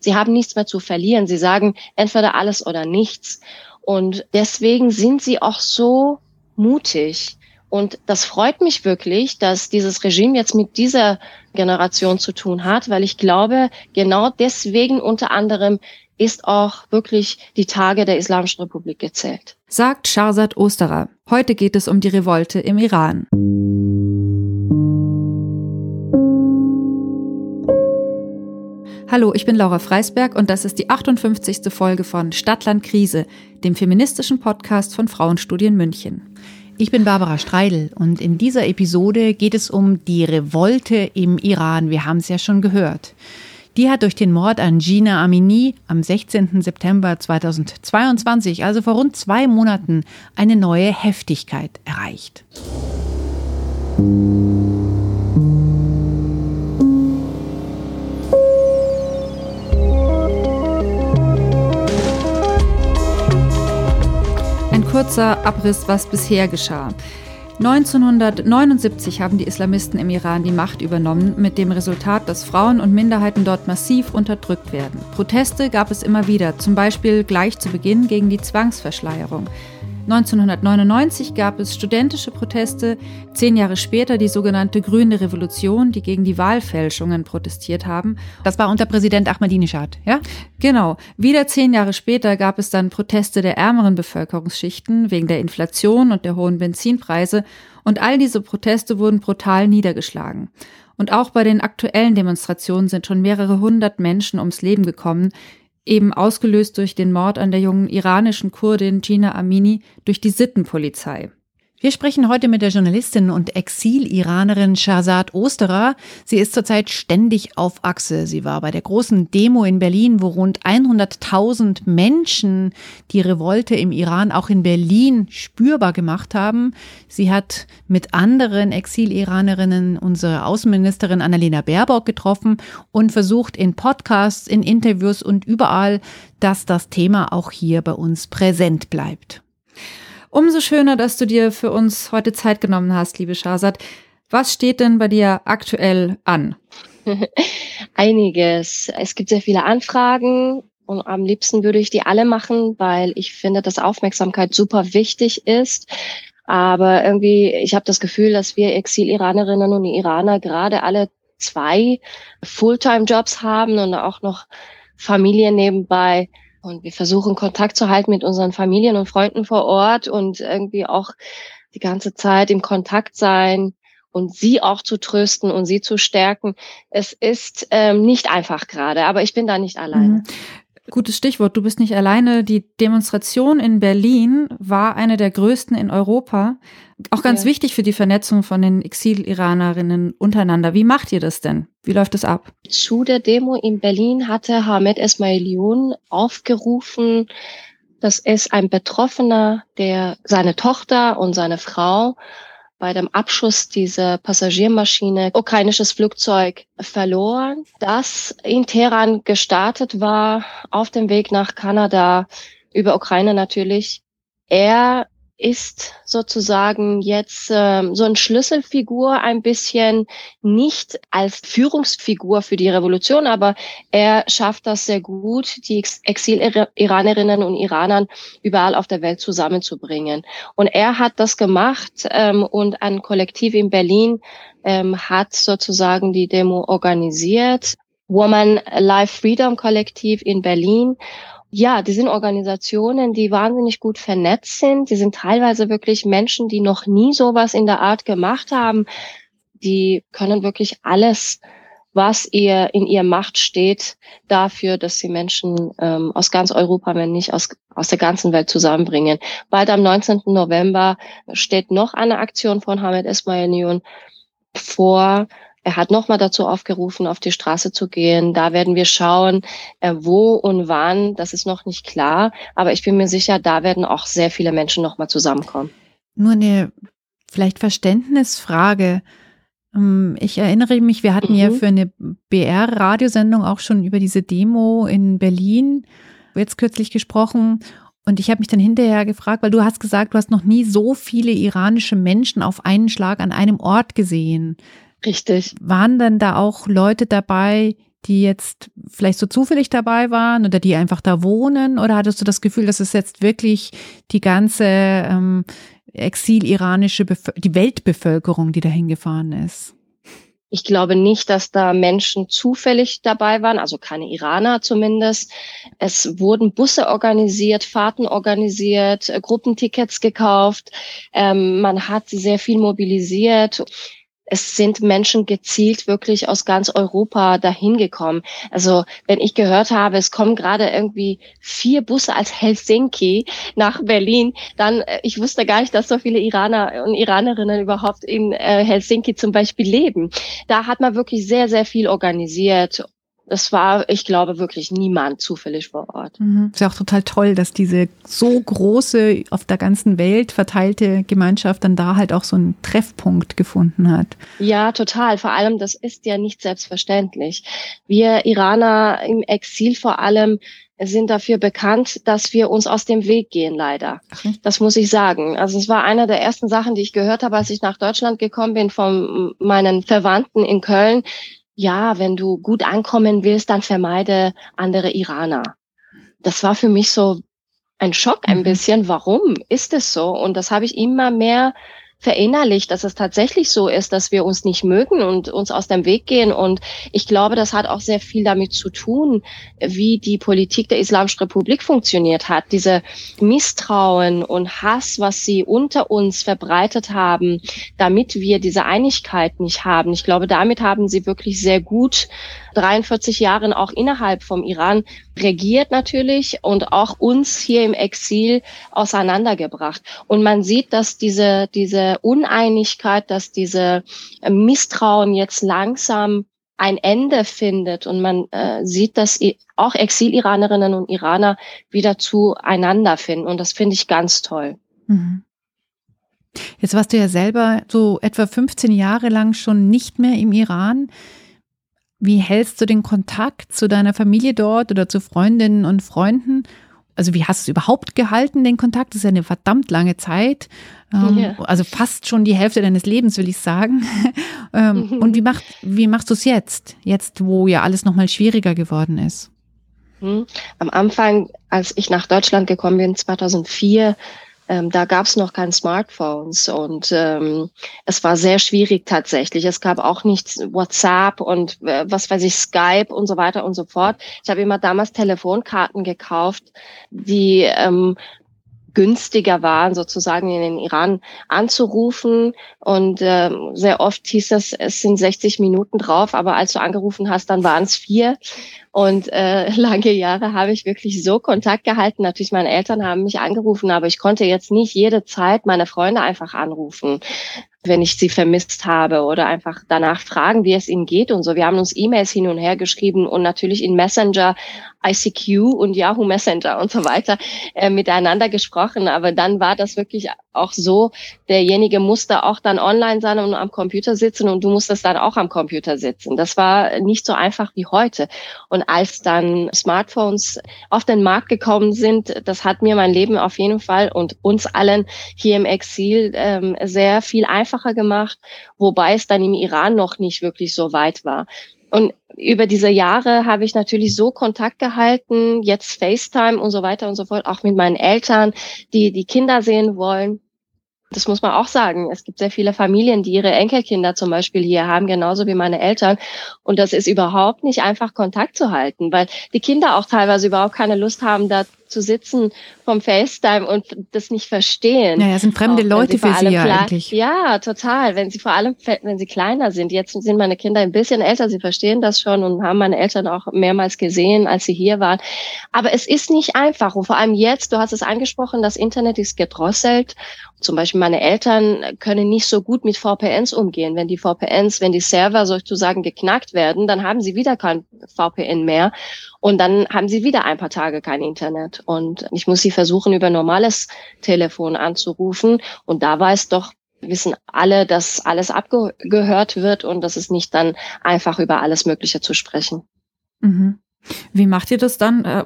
Sie haben nichts mehr zu verlieren. Sie sagen entweder alles oder nichts. Und deswegen sind sie auch so mutig. Und das freut mich wirklich, dass dieses Regime jetzt mit dieser Generation zu tun hat, weil ich glaube, genau deswegen unter anderem ist auch wirklich die Tage der Islamischen Republik gezählt. Sagt Shahzad Osterer. Heute geht es um die Revolte im Iran. Hallo, ich bin Laura Freisberg und das ist die 58. Folge von Stadtland Krise, dem feministischen Podcast von Frauenstudien München. Ich bin Barbara Streidel und in dieser Episode geht es um die Revolte im Iran. Wir haben es ja schon gehört. Die hat durch den Mord an Gina Amini am 16. September 2022, also vor rund zwei Monaten, eine neue Heftigkeit erreicht. Kurzer Abriss, was bisher geschah. 1979 haben die Islamisten im Iran die Macht übernommen, mit dem Resultat, dass Frauen und Minderheiten dort massiv unterdrückt werden. Proteste gab es immer wieder, zum Beispiel gleich zu Beginn gegen die Zwangsverschleierung. 1999 gab es studentische Proteste, zehn Jahre später die sogenannte Grüne Revolution, die gegen die Wahlfälschungen protestiert haben. Das war unter Präsident Ahmadinejad, ja? Genau. Wieder zehn Jahre später gab es dann Proteste der ärmeren Bevölkerungsschichten wegen der Inflation und der hohen Benzinpreise und all diese Proteste wurden brutal niedergeschlagen. Und auch bei den aktuellen Demonstrationen sind schon mehrere hundert Menschen ums Leben gekommen, eben ausgelöst durch den Mord an der jungen iranischen Kurdin Gina Amini durch die Sittenpolizei. Wir sprechen heute mit der Journalistin und Exil-Iranerin Shahzad Osterer. Sie ist zurzeit ständig auf Achse. Sie war bei der großen Demo in Berlin, wo rund 100.000 Menschen die Revolte im Iran auch in Berlin spürbar gemacht haben. Sie hat mit anderen Exil-Iranerinnen unsere Außenministerin Annalena Baerbock getroffen und versucht in Podcasts, in Interviews und überall, dass das Thema auch hier bei uns präsent bleibt. Umso schöner, dass du dir für uns heute Zeit genommen hast, liebe Shazad. Was steht denn bei dir aktuell an? Einiges. Es gibt sehr viele Anfragen und am liebsten würde ich die alle machen, weil ich finde, dass Aufmerksamkeit super wichtig ist. Aber irgendwie, ich habe das Gefühl, dass wir Exil-Iranerinnen und Iraner gerade alle zwei Fulltime-Jobs haben und auch noch Familie nebenbei. Und wir versuchen Kontakt zu halten mit unseren Familien und Freunden vor Ort und irgendwie auch die ganze Zeit im Kontakt sein und sie auch zu trösten und sie zu stärken. Es ist ähm, nicht einfach gerade, aber ich bin da nicht alleine. Mhm. Gutes Stichwort, du bist nicht alleine. Die Demonstration in Berlin war eine der größten in Europa. Auch ganz ja. wichtig für die Vernetzung von den Exil-Iranerinnen untereinander. Wie macht ihr das denn? Wie läuft es ab? Zu der Demo in Berlin hatte Hamed Esmailion aufgerufen, dass es ein Betroffener, der seine Tochter und seine Frau bei dem Abschuss dieser Passagiermaschine ukrainisches Flugzeug verloren, das in Teheran gestartet war, auf dem Weg nach Kanada, über Ukraine natürlich. Er ist sozusagen jetzt ähm, so ein Schlüsselfigur ein bisschen nicht als Führungsfigur für die Revolution, aber er schafft das sehr gut, die Exil-Iranerinnen und Iranern überall auf der Welt zusammenzubringen. Und er hat das gemacht ähm, und ein Kollektiv in Berlin ähm, hat sozusagen die Demo organisiert. Woman Life Freedom Kollektiv in Berlin. Ja, die sind Organisationen, die wahnsinnig gut vernetzt sind. Die sind teilweise wirklich Menschen, die noch nie sowas in der Art gemacht haben. Die können wirklich alles, was ihr in ihrer Macht steht, dafür, dass sie Menschen ähm, aus ganz Europa, wenn nicht aus, aus der ganzen Welt zusammenbringen. Bald am 19. November steht noch eine Aktion von Hamed Esmailion vor, er hat nochmal dazu aufgerufen, auf die Straße zu gehen. Da werden wir schauen, äh, wo und wann. Das ist noch nicht klar. Aber ich bin mir sicher, da werden auch sehr viele Menschen nochmal zusammenkommen. Nur eine vielleicht Verständnisfrage. Ähm, ich erinnere mich, wir hatten mhm. ja für eine BR-Radiosendung auch schon über diese Demo in Berlin jetzt kürzlich gesprochen. Und ich habe mich dann hinterher gefragt, weil du hast gesagt, du hast noch nie so viele iranische Menschen auf einen Schlag an einem Ort gesehen. Richtig. Waren denn da auch Leute dabei, die jetzt vielleicht so zufällig dabei waren oder die einfach da wohnen? Oder hattest du das Gefühl, dass es jetzt wirklich die ganze ähm, exil-iranische, die Weltbevölkerung, die dahin gefahren ist? Ich glaube nicht, dass da Menschen zufällig dabei waren, also keine Iraner zumindest. Es wurden Busse organisiert, Fahrten organisiert, äh, Gruppentickets gekauft. Ähm, man hat sehr viel mobilisiert es sind Menschen gezielt wirklich aus ganz Europa dahin gekommen. Also wenn ich gehört habe, es kommen gerade irgendwie vier Busse als Helsinki nach Berlin, dann äh, ich wusste gar nicht, dass so viele Iraner und Iranerinnen überhaupt in äh, Helsinki zum Beispiel leben. Da hat man wirklich sehr, sehr viel organisiert es war, ich glaube, wirklich niemand zufällig vor Ort. Mhm. Ist ja auch total toll, dass diese so große, auf der ganzen Welt verteilte Gemeinschaft dann da halt auch so einen Treffpunkt gefunden hat. Ja, total. Vor allem, das ist ja nicht selbstverständlich. Wir Iraner im Exil vor allem sind dafür bekannt, dass wir uns aus dem Weg gehen, leider. Das muss ich sagen. Also es war einer der ersten Sachen, die ich gehört habe, als ich nach Deutschland gekommen bin von meinen Verwandten in Köln ja, wenn du gut ankommen willst, dann vermeide andere Iraner. Das war für mich so ein Schock ein mhm. bisschen. Warum ist es so? Und das habe ich immer mehr verinnerlicht, dass es tatsächlich so ist, dass wir uns nicht mögen und uns aus dem Weg gehen. Und ich glaube, das hat auch sehr viel damit zu tun, wie die Politik der Islamischen Republik funktioniert hat. Diese Misstrauen und Hass, was sie unter uns verbreitet haben, damit wir diese Einigkeit nicht haben. Ich glaube, damit haben sie wirklich sehr gut 43 Jahren auch innerhalb vom Iran regiert natürlich und auch uns hier im Exil auseinandergebracht. Und man sieht, dass diese, diese Uneinigkeit, dass diese Misstrauen jetzt langsam ein Ende findet und man äh, sieht, dass auch Exil-Iranerinnen und Iraner wieder zueinander finden. Und das finde ich ganz toll. Mhm. Jetzt warst du ja selber so etwa 15 Jahre lang schon nicht mehr im Iran. Wie hältst du den Kontakt zu deiner Familie dort oder zu Freundinnen und Freunden? Also wie hast du es überhaupt gehalten, den Kontakt? Das ist ja eine verdammt lange Zeit. Ähm, ja. Also fast schon die Hälfte deines Lebens, will ich sagen. ähm, und wie, macht, wie machst du es jetzt? Jetzt, wo ja alles nochmal schwieriger geworden ist. Hm. Am Anfang, als ich nach Deutschland gekommen bin, 2004, ähm, da gab es noch keine Smartphones und ähm, es war sehr schwierig tatsächlich. Es gab auch nicht WhatsApp und äh, was weiß ich, Skype und so weiter und so fort. Ich habe immer damals Telefonkarten gekauft, die ähm, günstiger waren, sozusagen in den Iran anzurufen. Und äh, sehr oft hieß das, es sind 60 Minuten drauf, aber als du angerufen hast, dann waren es vier. Und äh, lange Jahre habe ich wirklich so Kontakt gehalten. Natürlich, meine Eltern haben mich angerufen, aber ich konnte jetzt nicht jede Zeit meine Freunde einfach anrufen wenn ich sie vermisst habe oder einfach danach fragen, wie es ihnen geht und so. Wir haben uns E-Mails hin und her geschrieben und natürlich in Messenger, ICQ und Yahoo Messenger und so weiter äh, miteinander gesprochen. Aber dann war das wirklich auch so, derjenige musste auch dann online sein und am Computer sitzen und du musstest dann auch am Computer sitzen. Das war nicht so einfach wie heute. Und als dann Smartphones auf den Markt gekommen sind, das hat mir mein Leben auf jeden Fall und uns allen hier im Exil ähm, sehr viel einfacher einfacher gemacht, wobei es dann im Iran noch nicht wirklich so weit war. Und über diese Jahre habe ich natürlich so Kontakt gehalten, jetzt FaceTime und so weiter und so fort, auch mit meinen Eltern, die die Kinder sehen wollen. Das muss man auch sagen. Es gibt sehr viele Familien, die ihre Enkelkinder zum Beispiel hier haben, genauso wie meine Eltern. Und das ist überhaupt nicht einfach, Kontakt zu halten, weil die Kinder auch teilweise überhaupt keine Lust haben, da zu sitzen vom FaceTime und das nicht verstehen. Naja, sind fremde auch, Leute für sie ja eigentlich. Ja, total. Wenn sie vor allem, wenn sie kleiner sind. Jetzt sind meine Kinder ein bisschen älter, sie verstehen das schon und haben meine Eltern auch mehrmals gesehen, als sie hier waren. Aber es ist nicht einfach. Und vor allem jetzt, du hast es angesprochen, das Internet ist gedrosselt. Zum Beispiel meine Eltern können nicht so gut mit VPNs umgehen. Wenn die VPNs, wenn die Server sozusagen geknackt werden, dann haben sie wieder kein VPN mehr. Und dann haben sie wieder ein paar Tage kein Internet. Und ich muss sie versuchen, über normales Telefon anzurufen. Und da war es doch wissen alle, dass alles abgehört wird und dass es nicht dann einfach über alles Mögliche zu sprechen. Mhm. Wie macht ihr das dann? Äh,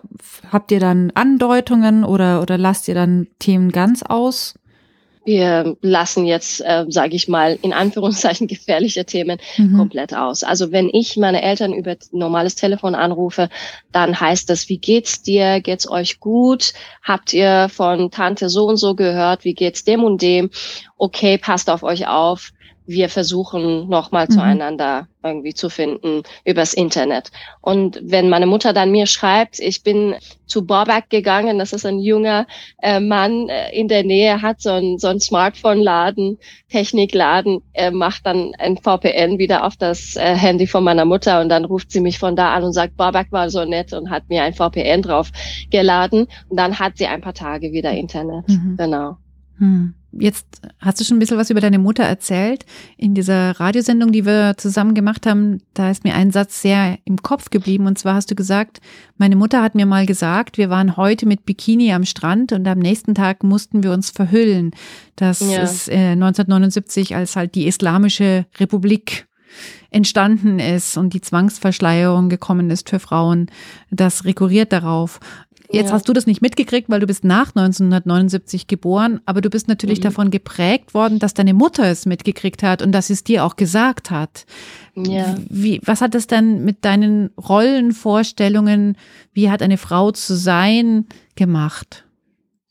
habt ihr dann Andeutungen oder, oder lasst ihr dann Themen ganz aus? Wir lassen jetzt, äh, sage ich mal, in Anführungszeichen gefährliche Themen mhm. komplett aus. Also wenn ich meine Eltern über normales Telefon anrufe, dann heißt das, wie geht's dir? Geht's euch gut? Habt ihr von Tante so und so gehört? Wie geht's dem und dem? Okay, passt auf euch auf wir versuchen nochmal mhm. zueinander irgendwie zu finden übers Internet. Und wenn meine Mutter dann mir schreibt, ich bin zu Borback gegangen, das ist ein junger äh, Mann äh, in der Nähe, hat so ein, so ein Smartphone-Laden, Technikladen, er macht dann ein VPN wieder auf das äh, Handy von meiner Mutter und dann ruft sie mich von da an und sagt, Borback war so nett und hat mir ein VPN drauf geladen und dann hat sie ein paar Tage wieder Internet. Mhm. Genau. Mhm. Jetzt hast du schon ein bisschen was über deine Mutter erzählt. In dieser Radiosendung, die wir zusammen gemacht haben, da ist mir ein Satz sehr im Kopf geblieben. Und zwar hast du gesagt, meine Mutter hat mir mal gesagt, wir waren heute mit Bikini am Strand und am nächsten Tag mussten wir uns verhüllen. Das ja. ist äh, 1979, als halt die Islamische Republik entstanden ist und die Zwangsverschleierung gekommen ist für Frauen. Das rekurriert darauf. Jetzt ja. hast du das nicht mitgekriegt, weil du bist nach 1979 geboren, aber du bist natürlich mhm. davon geprägt worden, dass deine Mutter es mitgekriegt hat und dass es dir auch gesagt hat. Ja. Wie, was hat das denn mit deinen Rollenvorstellungen, wie hat eine Frau zu sein, gemacht?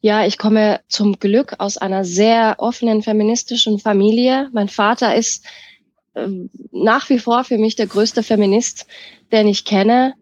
Ja, ich komme zum Glück aus einer sehr offenen feministischen Familie. Mein Vater ist äh, nach wie vor für mich der größte Feminist, den ich kenne.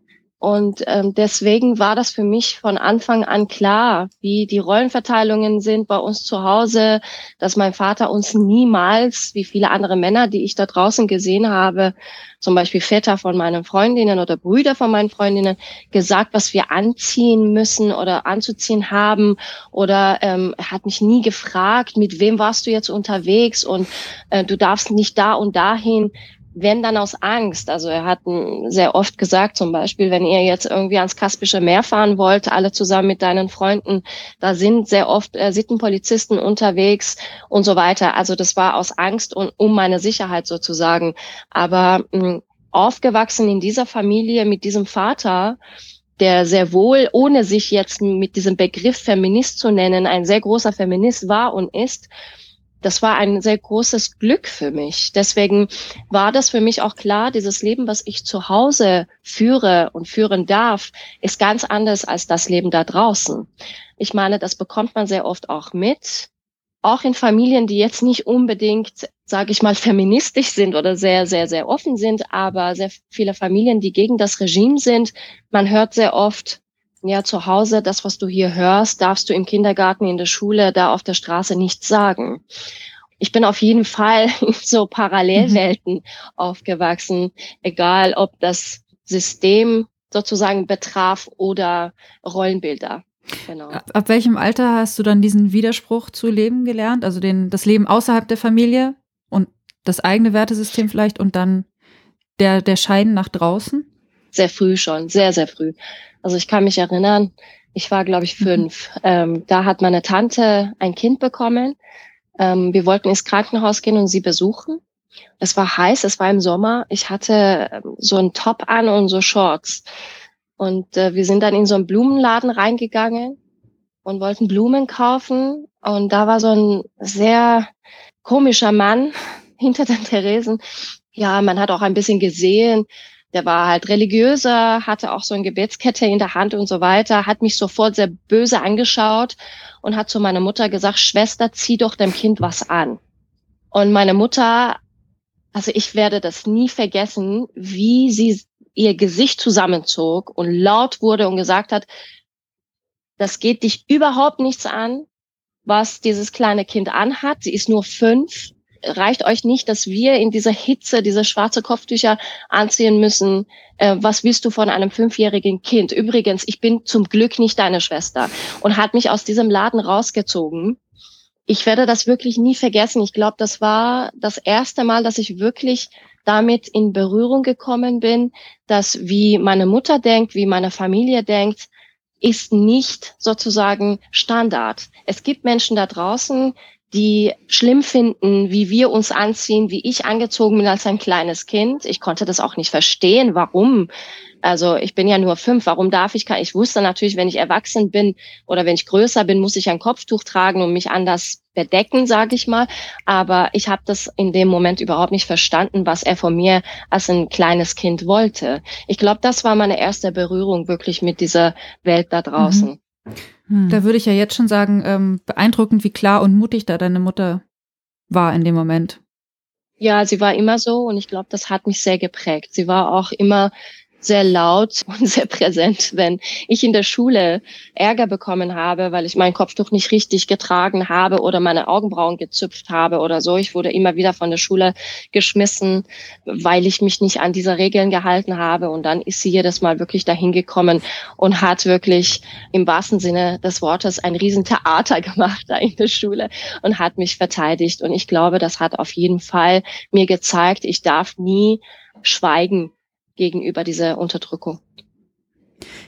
Und ähm, deswegen war das für mich von Anfang an klar, wie die Rollenverteilungen sind bei uns zu Hause, dass mein Vater uns niemals, wie viele andere Männer, die ich da draußen gesehen habe, zum Beispiel Väter von meinen Freundinnen oder Brüder von meinen Freundinnen, gesagt, was wir anziehen müssen oder anzuziehen haben. Oder ähm, er hat mich nie gefragt, mit wem warst du jetzt unterwegs und äh, du darfst nicht da und dahin wenn dann aus Angst. Also er hat sehr oft gesagt, zum Beispiel, wenn ihr jetzt irgendwie ans Kaspische Meer fahren wollt, alle zusammen mit deinen Freunden, da sind sehr oft äh, Sittenpolizisten unterwegs und so weiter. Also das war aus Angst und um meine Sicherheit sozusagen. Aber mh, aufgewachsen in dieser Familie mit diesem Vater, der sehr wohl, ohne sich jetzt mit diesem Begriff Feminist zu nennen, ein sehr großer Feminist war und ist, das war ein sehr großes Glück für mich. Deswegen war das für mich auch klar, dieses Leben, was ich zu Hause führe und führen darf, ist ganz anders als das Leben da draußen. Ich meine, das bekommt man sehr oft auch mit, auch in Familien, die jetzt nicht unbedingt, sage ich mal, feministisch sind oder sehr, sehr, sehr offen sind, aber sehr viele Familien, die gegen das Regime sind. Man hört sehr oft, ja, zu Hause, das, was du hier hörst, darfst du im Kindergarten, in der Schule, da auf der Straße nicht sagen. Ich bin auf jeden Fall in so Parallelwelten mhm. aufgewachsen, egal ob das System sozusagen betraf oder Rollenbilder. Genau. Ab welchem Alter hast du dann diesen Widerspruch zu leben gelernt? Also den, das Leben außerhalb der Familie und das eigene Wertesystem vielleicht und dann der, der Schein nach draußen? Sehr früh schon, sehr, sehr früh. Also ich kann mich erinnern, ich war, glaube ich, mhm. fünf. Mhm. Ähm, da hat meine Tante ein Kind bekommen. Ähm, wir wollten ins Krankenhaus gehen und sie besuchen. Es war heiß, es war im Sommer. Ich hatte ähm, so einen Top an und so Shorts. Und äh, wir sind dann in so einen Blumenladen reingegangen und wollten Blumen kaufen. Und da war so ein sehr komischer Mann hinter den Theresen. Ja, man hat auch ein bisschen gesehen, der war halt religiöser, hatte auch so eine Gebetskette in der Hand und so weiter, hat mich sofort sehr böse angeschaut und hat zu meiner Mutter gesagt, Schwester, zieh doch dem Kind was an. Und meine Mutter, also ich werde das nie vergessen, wie sie ihr Gesicht zusammenzog und laut wurde und gesagt hat, das geht dich überhaupt nichts an, was dieses kleine Kind anhat. Sie ist nur fünf reicht euch nicht, dass wir in dieser Hitze diese schwarze Kopftücher anziehen müssen. Äh, was willst du von einem fünfjährigen Kind? Übrigens, ich bin zum Glück nicht deine Schwester und hat mich aus diesem Laden rausgezogen. Ich werde das wirklich nie vergessen. Ich glaube, das war das erste Mal, dass ich wirklich damit in Berührung gekommen bin, dass wie meine Mutter denkt, wie meine Familie denkt, ist nicht sozusagen Standard. Es gibt Menschen da draußen, die schlimm finden, wie wir uns anziehen, wie ich angezogen bin als ein kleines Kind. Ich konnte das auch nicht verstehen, warum. Also ich bin ja nur fünf, warum darf ich Ich wusste natürlich, wenn ich erwachsen bin oder wenn ich größer bin, muss ich ein Kopftuch tragen und mich anders bedecken, sage ich mal. Aber ich habe das in dem Moment überhaupt nicht verstanden, was er von mir als ein kleines Kind wollte. Ich glaube, das war meine erste Berührung wirklich mit dieser Welt da draußen. Mhm. Hm. Da würde ich ja jetzt schon sagen, ähm, beeindruckend, wie klar und mutig da deine Mutter war in dem Moment. Ja, sie war immer so und ich glaube, das hat mich sehr geprägt. Sie war auch immer sehr laut und sehr präsent, wenn ich in der Schule Ärger bekommen habe, weil ich mein Kopftuch nicht richtig getragen habe oder meine Augenbrauen gezüpft habe oder so. Ich wurde immer wieder von der Schule geschmissen, weil ich mich nicht an diese Regeln gehalten habe. Und dann ist sie jedes Mal wirklich dahin gekommen und hat wirklich im wahrsten Sinne des Wortes ein Riesentheater gemacht da in der Schule und hat mich verteidigt. Und ich glaube, das hat auf jeden Fall mir gezeigt, ich darf nie schweigen gegenüber dieser Unterdrückung.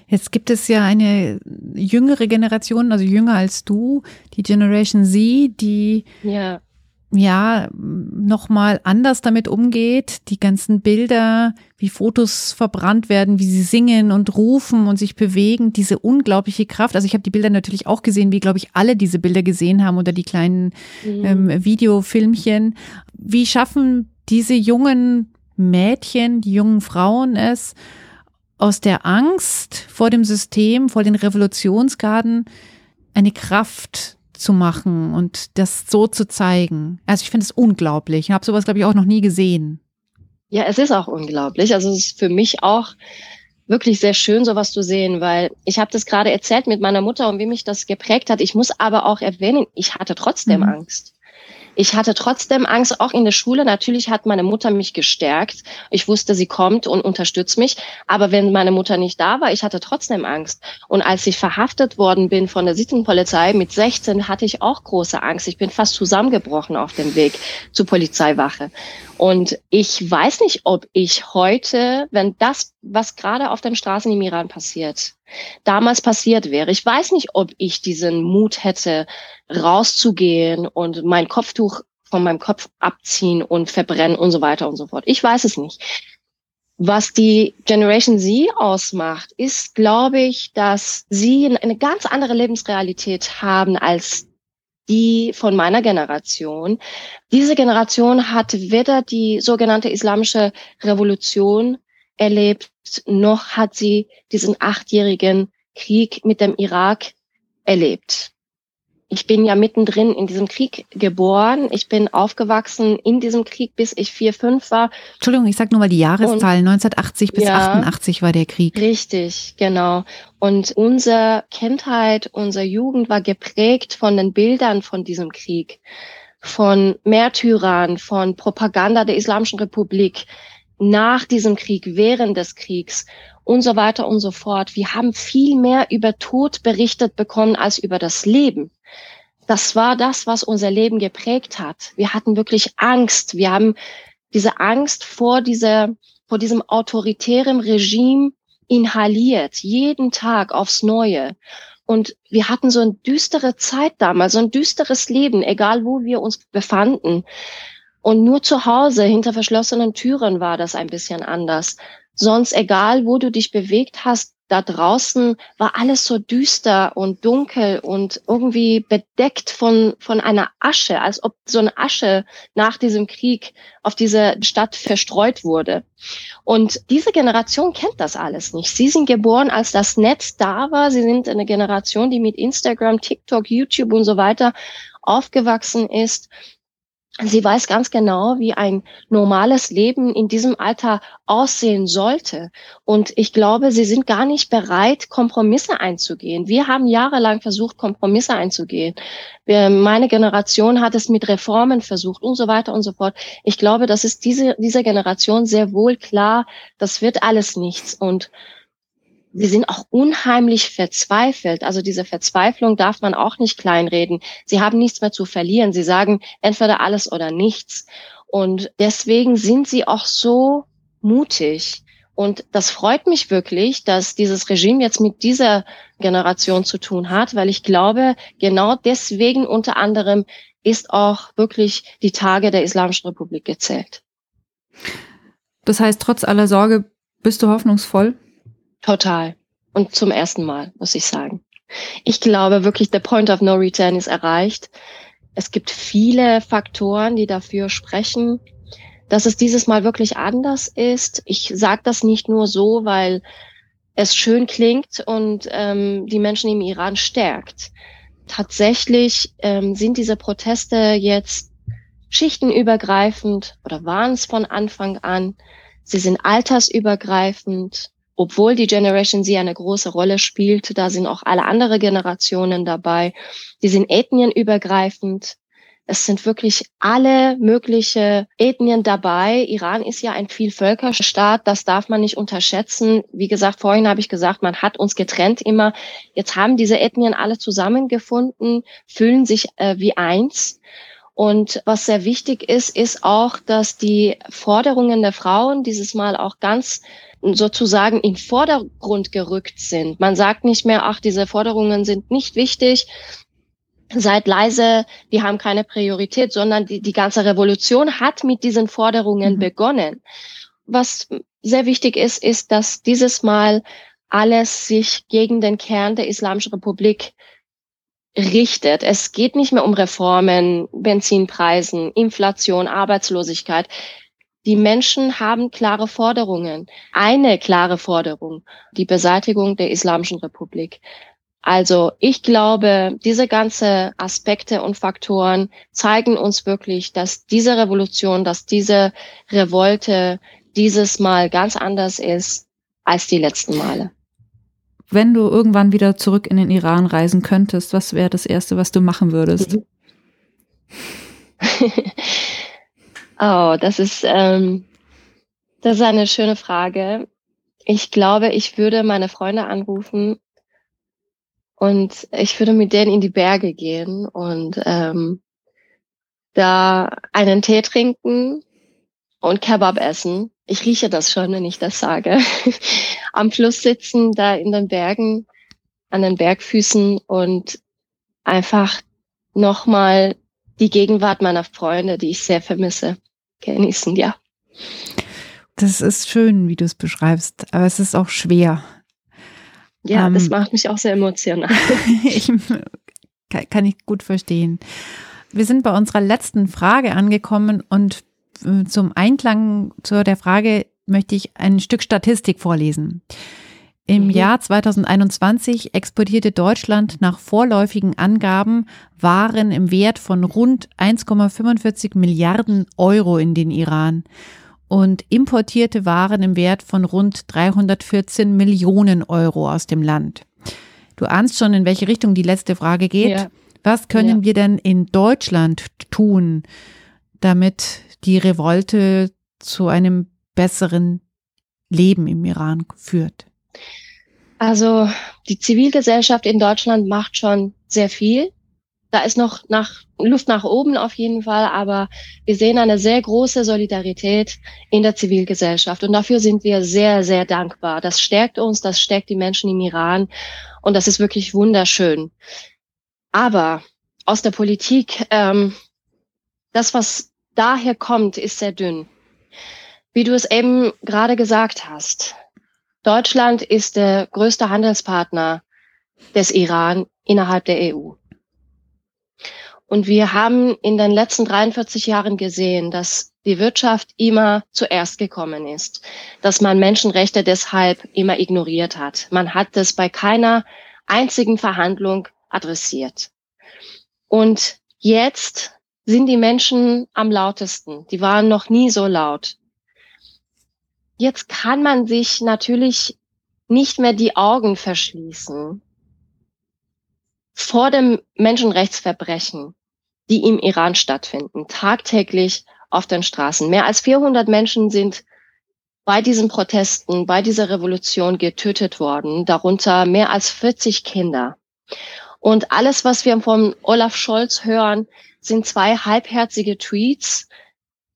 Jetzt gibt es ja eine jüngere Generation, also jünger als du, die Generation Z, die ja, ja nochmal anders damit umgeht. Die ganzen Bilder, wie Fotos verbrannt werden, wie sie singen und rufen und sich bewegen, diese unglaubliche Kraft. Also ich habe die Bilder natürlich auch gesehen, wie glaube ich alle diese Bilder gesehen haben oder die kleinen mhm. ähm, Videofilmchen. Wie schaffen diese jungen Mädchen, die jungen Frauen es, aus der Angst vor dem System, vor den Revolutionsgarden, eine Kraft zu machen und das so zu zeigen. Also ich finde es unglaublich. Ich habe sowas, glaube ich, auch noch nie gesehen. Ja, es ist auch unglaublich. Also es ist für mich auch wirklich sehr schön, sowas zu sehen, weil ich habe das gerade erzählt mit meiner Mutter und wie mich das geprägt hat. Ich muss aber auch erwähnen, ich hatte trotzdem mhm. Angst. Ich hatte trotzdem Angst, auch in der Schule. Natürlich hat meine Mutter mich gestärkt. Ich wusste, sie kommt und unterstützt mich. Aber wenn meine Mutter nicht da war, ich hatte trotzdem Angst. Und als ich verhaftet worden bin von der Sittenpolizei mit 16, hatte ich auch große Angst. Ich bin fast zusammengebrochen auf dem Weg zur Polizeiwache. Und ich weiß nicht, ob ich heute, wenn das, was gerade auf den Straßen im Iran passiert, damals passiert wäre. Ich weiß nicht, ob ich diesen Mut hätte, rauszugehen und mein Kopftuch von meinem Kopf abziehen und verbrennen und so weiter und so fort. Ich weiß es nicht. Was die Generation Z ausmacht, ist, glaube ich, dass sie eine ganz andere Lebensrealität haben als die von meiner Generation. Diese Generation hat weder die sogenannte islamische Revolution erlebt, noch hat sie diesen achtjährigen Krieg mit dem Irak erlebt. Ich bin ja mittendrin in diesem Krieg geboren. Ich bin aufgewachsen in diesem Krieg, bis ich vier, fünf war. Entschuldigung, ich sag nur mal die Jahreszahl. 1980 bis ja, 88 war der Krieg. Richtig, genau. Und unsere Kindheit, unsere Jugend war geprägt von den Bildern von diesem Krieg, von Märtyrern, von Propaganda der Islamischen Republik, nach diesem Krieg, während des Kriegs und so weiter und so fort. Wir haben viel mehr über Tod berichtet bekommen als über das Leben. Das war das, was unser Leben geprägt hat. Wir hatten wirklich Angst. Wir haben diese Angst vor dieser, vor diesem autoritären Regime inhaliert, jeden Tag aufs Neue. Und wir hatten so eine düstere Zeit damals, so ein düsteres Leben, egal wo wir uns befanden. Und nur zu Hause hinter verschlossenen Türen war das ein bisschen anders. Sonst, egal wo du dich bewegt hast, da draußen war alles so düster und dunkel und irgendwie bedeckt von, von einer Asche, als ob so eine Asche nach diesem Krieg auf diese Stadt verstreut wurde. Und diese Generation kennt das alles nicht. Sie sind geboren, als das Netz da war. Sie sind eine Generation, die mit Instagram, TikTok, YouTube und so weiter aufgewachsen ist Sie weiß ganz genau, wie ein normales Leben in diesem Alter aussehen sollte. Und ich glaube, sie sind gar nicht bereit, Kompromisse einzugehen. Wir haben jahrelang versucht, Kompromisse einzugehen. Wir, meine Generation hat es mit Reformen versucht und so weiter und so fort. Ich glaube, das ist diese, dieser Generation sehr wohl klar, das wird alles nichts. Und sie sind auch unheimlich verzweifelt. Also diese Verzweiflung darf man auch nicht kleinreden. Sie haben nichts mehr zu verlieren. Sie sagen entweder alles oder nichts. Und deswegen sind sie auch so mutig. Und das freut mich wirklich, dass dieses Regime jetzt mit dieser Generation zu tun hat, weil ich glaube, genau deswegen unter anderem ist auch wirklich die Tage der Islamischen Republik gezählt. Das heißt, trotz aller Sorge bist du hoffnungsvoll? Total. Und zum ersten Mal, muss ich sagen. Ich glaube wirklich, der Point of No Return ist erreicht. Es gibt viele Faktoren, die dafür sprechen, dass es dieses Mal wirklich anders ist. Ich sage das nicht nur so, weil es schön klingt und ähm, die Menschen im Iran stärkt. Tatsächlich ähm, sind diese Proteste jetzt schichtenübergreifend oder waren es von Anfang an. Sie sind altersübergreifend, obwohl die Generation Z eine große Rolle spielt. Da sind auch alle andere Generationen dabei. Die sind ethnienübergreifend. Es sind wirklich alle mögliche Ethnien dabei. Iran ist ja ein Vielvölkerstaat, das darf man nicht unterschätzen. Wie gesagt, vorhin habe ich gesagt, man hat uns getrennt immer. Jetzt haben diese Ethnien alle zusammengefunden, fühlen sich äh, wie eins. Und was sehr wichtig ist, ist auch, dass die Forderungen der Frauen dieses Mal auch ganz sozusagen in Vordergrund gerückt sind. Man sagt nicht mehr, ach, diese Forderungen sind nicht wichtig, seid leise, die haben keine Priorität, sondern die, die ganze Revolution hat mit diesen Forderungen mhm. begonnen. Was sehr wichtig ist, ist, dass dieses Mal alles sich gegen den Kern der Islamischen Republik richtet. Es geht nicht mehr um Reformen, Benzinpreisen, Inflation, Arbeitslosigkeit. Die Menschen haben klare Forderungen. Eine klare Forderung, die Beseitigung der Islamischen Republik. Also ich glaube, diese ganze Aspekte und Faktoren zeigen uns wirklich, dass diese Revolution, dass diese Revolte dieses Mal ganz anders ist als die letzten Male. Wenn du irgendwann wieder zurück in den Iran reisen könntest, was wäre das Erste, was du machen würdest? oh, das ist, ähm, das ist eine schöne Frage. Ich glaube, ich würde meine Freunde anrufen und ich würde mit denen in die Berge gehen und ähm, da einen Tee trinken und Kebab essen. Ich rieche das schon, wenn ich das sage. Am Fluss sitzen, da in den Bergen, an den Bergfüßen und einfach nochmal die Gegenwart meiner Freunde, die ich sehr vermisse, genießen, ja. Das ist schön, wie du es beschreibst, aber es ist auch schwer. Ja, ähm, das macht mich auch sehr emotional. ich, kann ich gut verstehen. Wir sind bei unserer letzten Frage angekommen und zum Einklang zu der Frage möchte ich ein Stück Statistik vorlesen. Im mhm. Jahr 2021 exportierte Deutschland nach vorläufigen Angaben Waren im Wert von rund 1,45 Milliarden Euro in den Iran und importierte Waren im Wert von rund 314 Millionen Euro aus dem Land. Du ahnst schon, in welche Richtung die letzte Frage geht. Ja. Was können ja. wir denn in Deutschland tun, damit die Revolte zu einem besseren Leben im Iran führt? Also die Zivilgesellschaft in Deutschland macht schon sehr viel. Da ist noch nach, Luft nach oben auf jeden Fall, aber wir sehen eine sehr große Solidarität in der Zivilgesellschaft und dafür sind wir sehr, sehr dankbar. Das stärkt uns, das stärkt die Menschen im Iran und das ist wirklich wunderschön. Aber aus der Politik, ähm, das, was daher kommt, ist sehr dünn. Wie du es eben gerade gesagt hast, Deutschland ist der größte Handelspartner des Iran innerhalb der EU. Und wir haben in den letzten 43 Jahren gesehen, dass die Wirtschaft immer zuerst gekommen ist, dass man Menschenrechte deshalb immer ignoriert hat. Man hat das bei keiner einzigen Verhandlung adressiert. Und jetzt sind die Menschen am lautesten. Die waren noch nie so laut. Jetzt kann man sich natürlich nicht mehr die Augen verschließen vor dem Menschenrechtsverbrechen, die im Iran stattfinden, tagtäglich auf den Straßen. Mehr als 400 Menschen sind bei diesen Protesten, bei dieser Revolution getötet worden, darunter mehr als 40 Kinder. Und alles, was wir von Olaf Scholz hören, sind zwei halbherzige Tweets.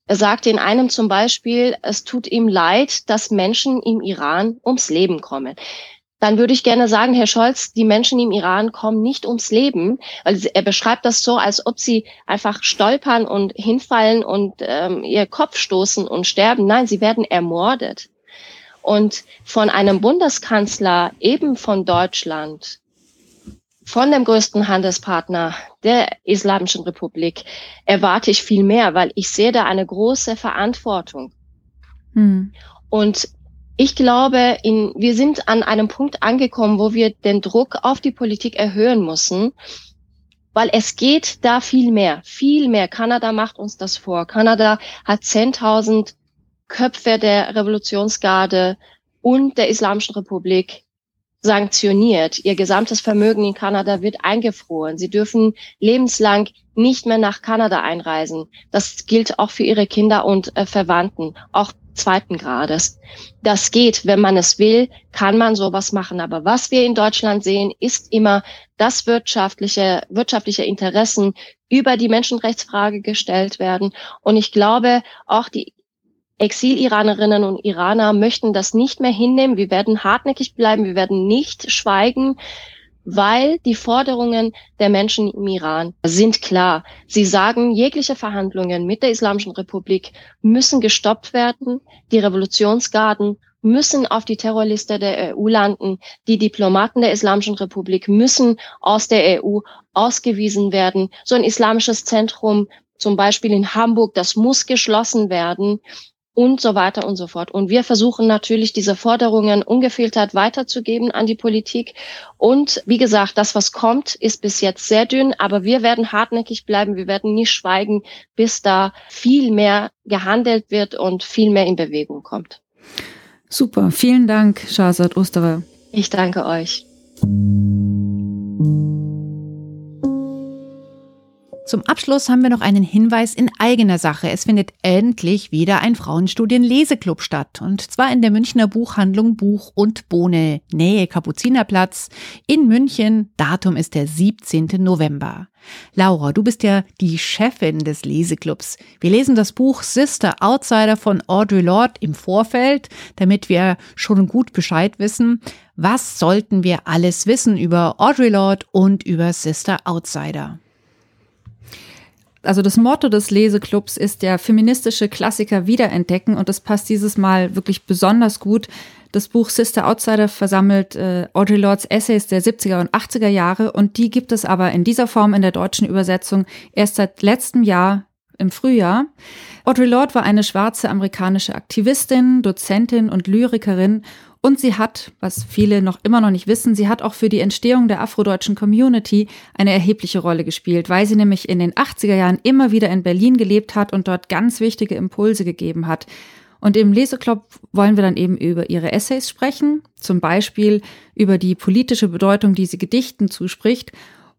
Er sagte in einem zum Beispiel, es tut ihm leid, dass Menschen im Iran ums Leben kommen. dann würde ich gerne sagen, Herr Scholz, die Menschen im Iran kommen nicht ums Leben. Also er beschreibt das so, als ob sie einfach stolpern und hinfallen und ähm, ihr Kopf stoßen und sterben. Nein, sie werden ermordet. Und von einem Bundeskanzler, eben von Deutschland, von dem größten Handelspartner der Islamischen Republik, erwarte ich viel mehr, weil ich sehe da eine große Verantwortung. Hm. Und ich glaube, in, wir sind an einem Punkt angekommen, wo wir den Druck auf die Politik erhöhen müssen, weil es geht da viel mehr, viel mehr. Kanada macht uns das vor. Kanada hat 10.000 Köpfe der Revolutionsgarde und der Islamischen Republik sanktioniert. Ihr gesamtes Vermögen in Kanada wird eingefroren. Sie dürfen lebenslang nicht mehr nach Kanada einreisen. Das gilt auch für ihre Kinder und äh, Verwandten. Auch zweiten Grades. Das geht, wenn man es will, kann man sowas machen. Aber was wir in Deutschland sehen, ist immer, dass wirtschaftliche, wirtschaftliche Interessen über die Menschenrechtsfrage gestellt werden. Und ich glaube, auch die Exil-Iranerinnen und Iraner möchten das nicht mehr hinnehmen. Wir werden hartnäckig bleiben. Wir werden nicht schweigen weil die Forderungen der Menschen im Iran sind klar. Sie sagen, jegliche Verhandlungen mit der Islamischen Republik müssen gestoppt werden. Die Revolutionsgarden müssen auf die Terrorliste der EU landen. Die Diplomaten der Islamischen Republik müssen aus der EU ausgewiesen werden. So ein islamisches Zentrum zum Beispiel in Hamburg, das muss geschlossen werden und so weiter und so fort. Und wir versuchen natürlich, diese Forderungen ungefiltert weiterzugeben an die Politik. Und wie gesagt, das, was kommt, ist bis jetzt sehr dünn, aber wir werden hartnäckig bleiben. Wir werden nicht schweigen, bis da viel mehr gehandelt wird und viel mehr in Bewegung kommt. Super. Vielen Dank, Shahzad Osterer. Ich danke euch. Zum Abschluss haben wir noch einen Hinweis in eigener Sache. Es findet endlich wieder ein Frauenstudien-Leseclub statt. Und zwar in der Münchner Buchhandlung Buch und Bohne, Nähe Kapuzinerplatz in München. Datum ist der 17. November. Laura, du bist ja die Chefin des Leseclubs. Wir lesen das Buch Sister Outsider von Audre Lorde im Vorfeld, damit wir schon gut Bescheid wissen. Was sollten wir alles wissen über Audre Lorde und über Sister Outsider? Also das Motto des Leseclubs ist der feministische Klassiker wiederentdecken und das passt dieses Mal wirklich besonders gut. Das Buch Sister Outsider versammelt äh, Audre Lords Essays der 70er und 80er Jahre und die gibt es aber in dieser Form in der deutschen Übersetzung erst seit letztem Jahr im Frühjahr. Audre Lorde war eine schwarze amerikanische Aktivistin, Dozentin und Lyrikerin und sie hat, was viele noch immer noch nicht wissen, sie hat auch für die Entstehung der afrodeutschen Community eine erhebliche Rolle gespielt, weil sie nämlich in den 80er Jahren immer wieder in Berlin gelebt hat und dort ganz wichtige Impulse gegeben hat. Und im Leseclub wollen wir dann eben über ihre Essays sprechen, zum Beispiel über die politische Bedeutung, die sie Gedichten zuspricht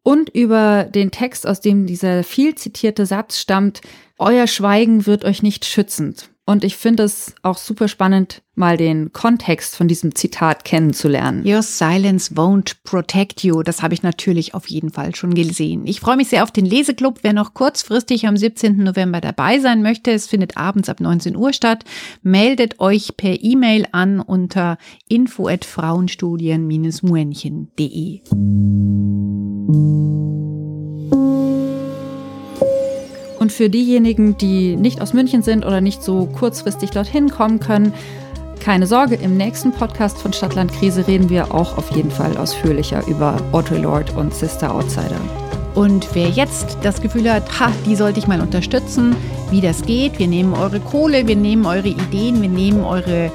und über den Text, aus dem dieser viel zitierte Satz stammt, Euer Schweigen wird euch nicht schützend. Und ich finde es auch super spannend, mal den Kontext von diesem Zitat kennenzulernen. Your silence won't protect you. Das habe ich natürlich auf jeden Fall schon gesehen. Ich freue mich sehr auf den Leseclub. Wer noch kurzfristig am 17. November dabei sein möchte, es findet abends ab 19 Uhr statt. Meldet euch per E-Mail an unter info@frauenstudien-muenchen.de. Und für diejenigen, die nicht aus München sind oder nicht so kurzfristig dorthin kommen können, keine Sorge, im nächsten Podcast von Stadtland Krise reden wir auch auf jeden Fall ausführlicher über Audre Lorde und Sister Outsider. Und wer jetzt das Gefühl hat, ha, die sollte ich mal unterstützen, wie das geht, wir nehmen eure Kohle, wir nehmen eure Ideen, wir nehmen eure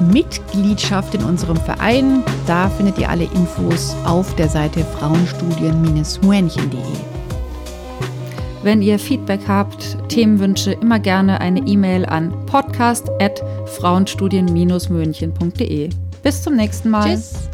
Mitgliedschaft in unserem Verein. Da findet ihr alle Infos auf der Seite frauenstudien-muenchen.de. Wenn ihr Feedback habt, Themenwünsche, immer gerne eine E-Mail an podcast.frauenstudien-münchen.de. Bis zum nächsten Mal. Tschüss.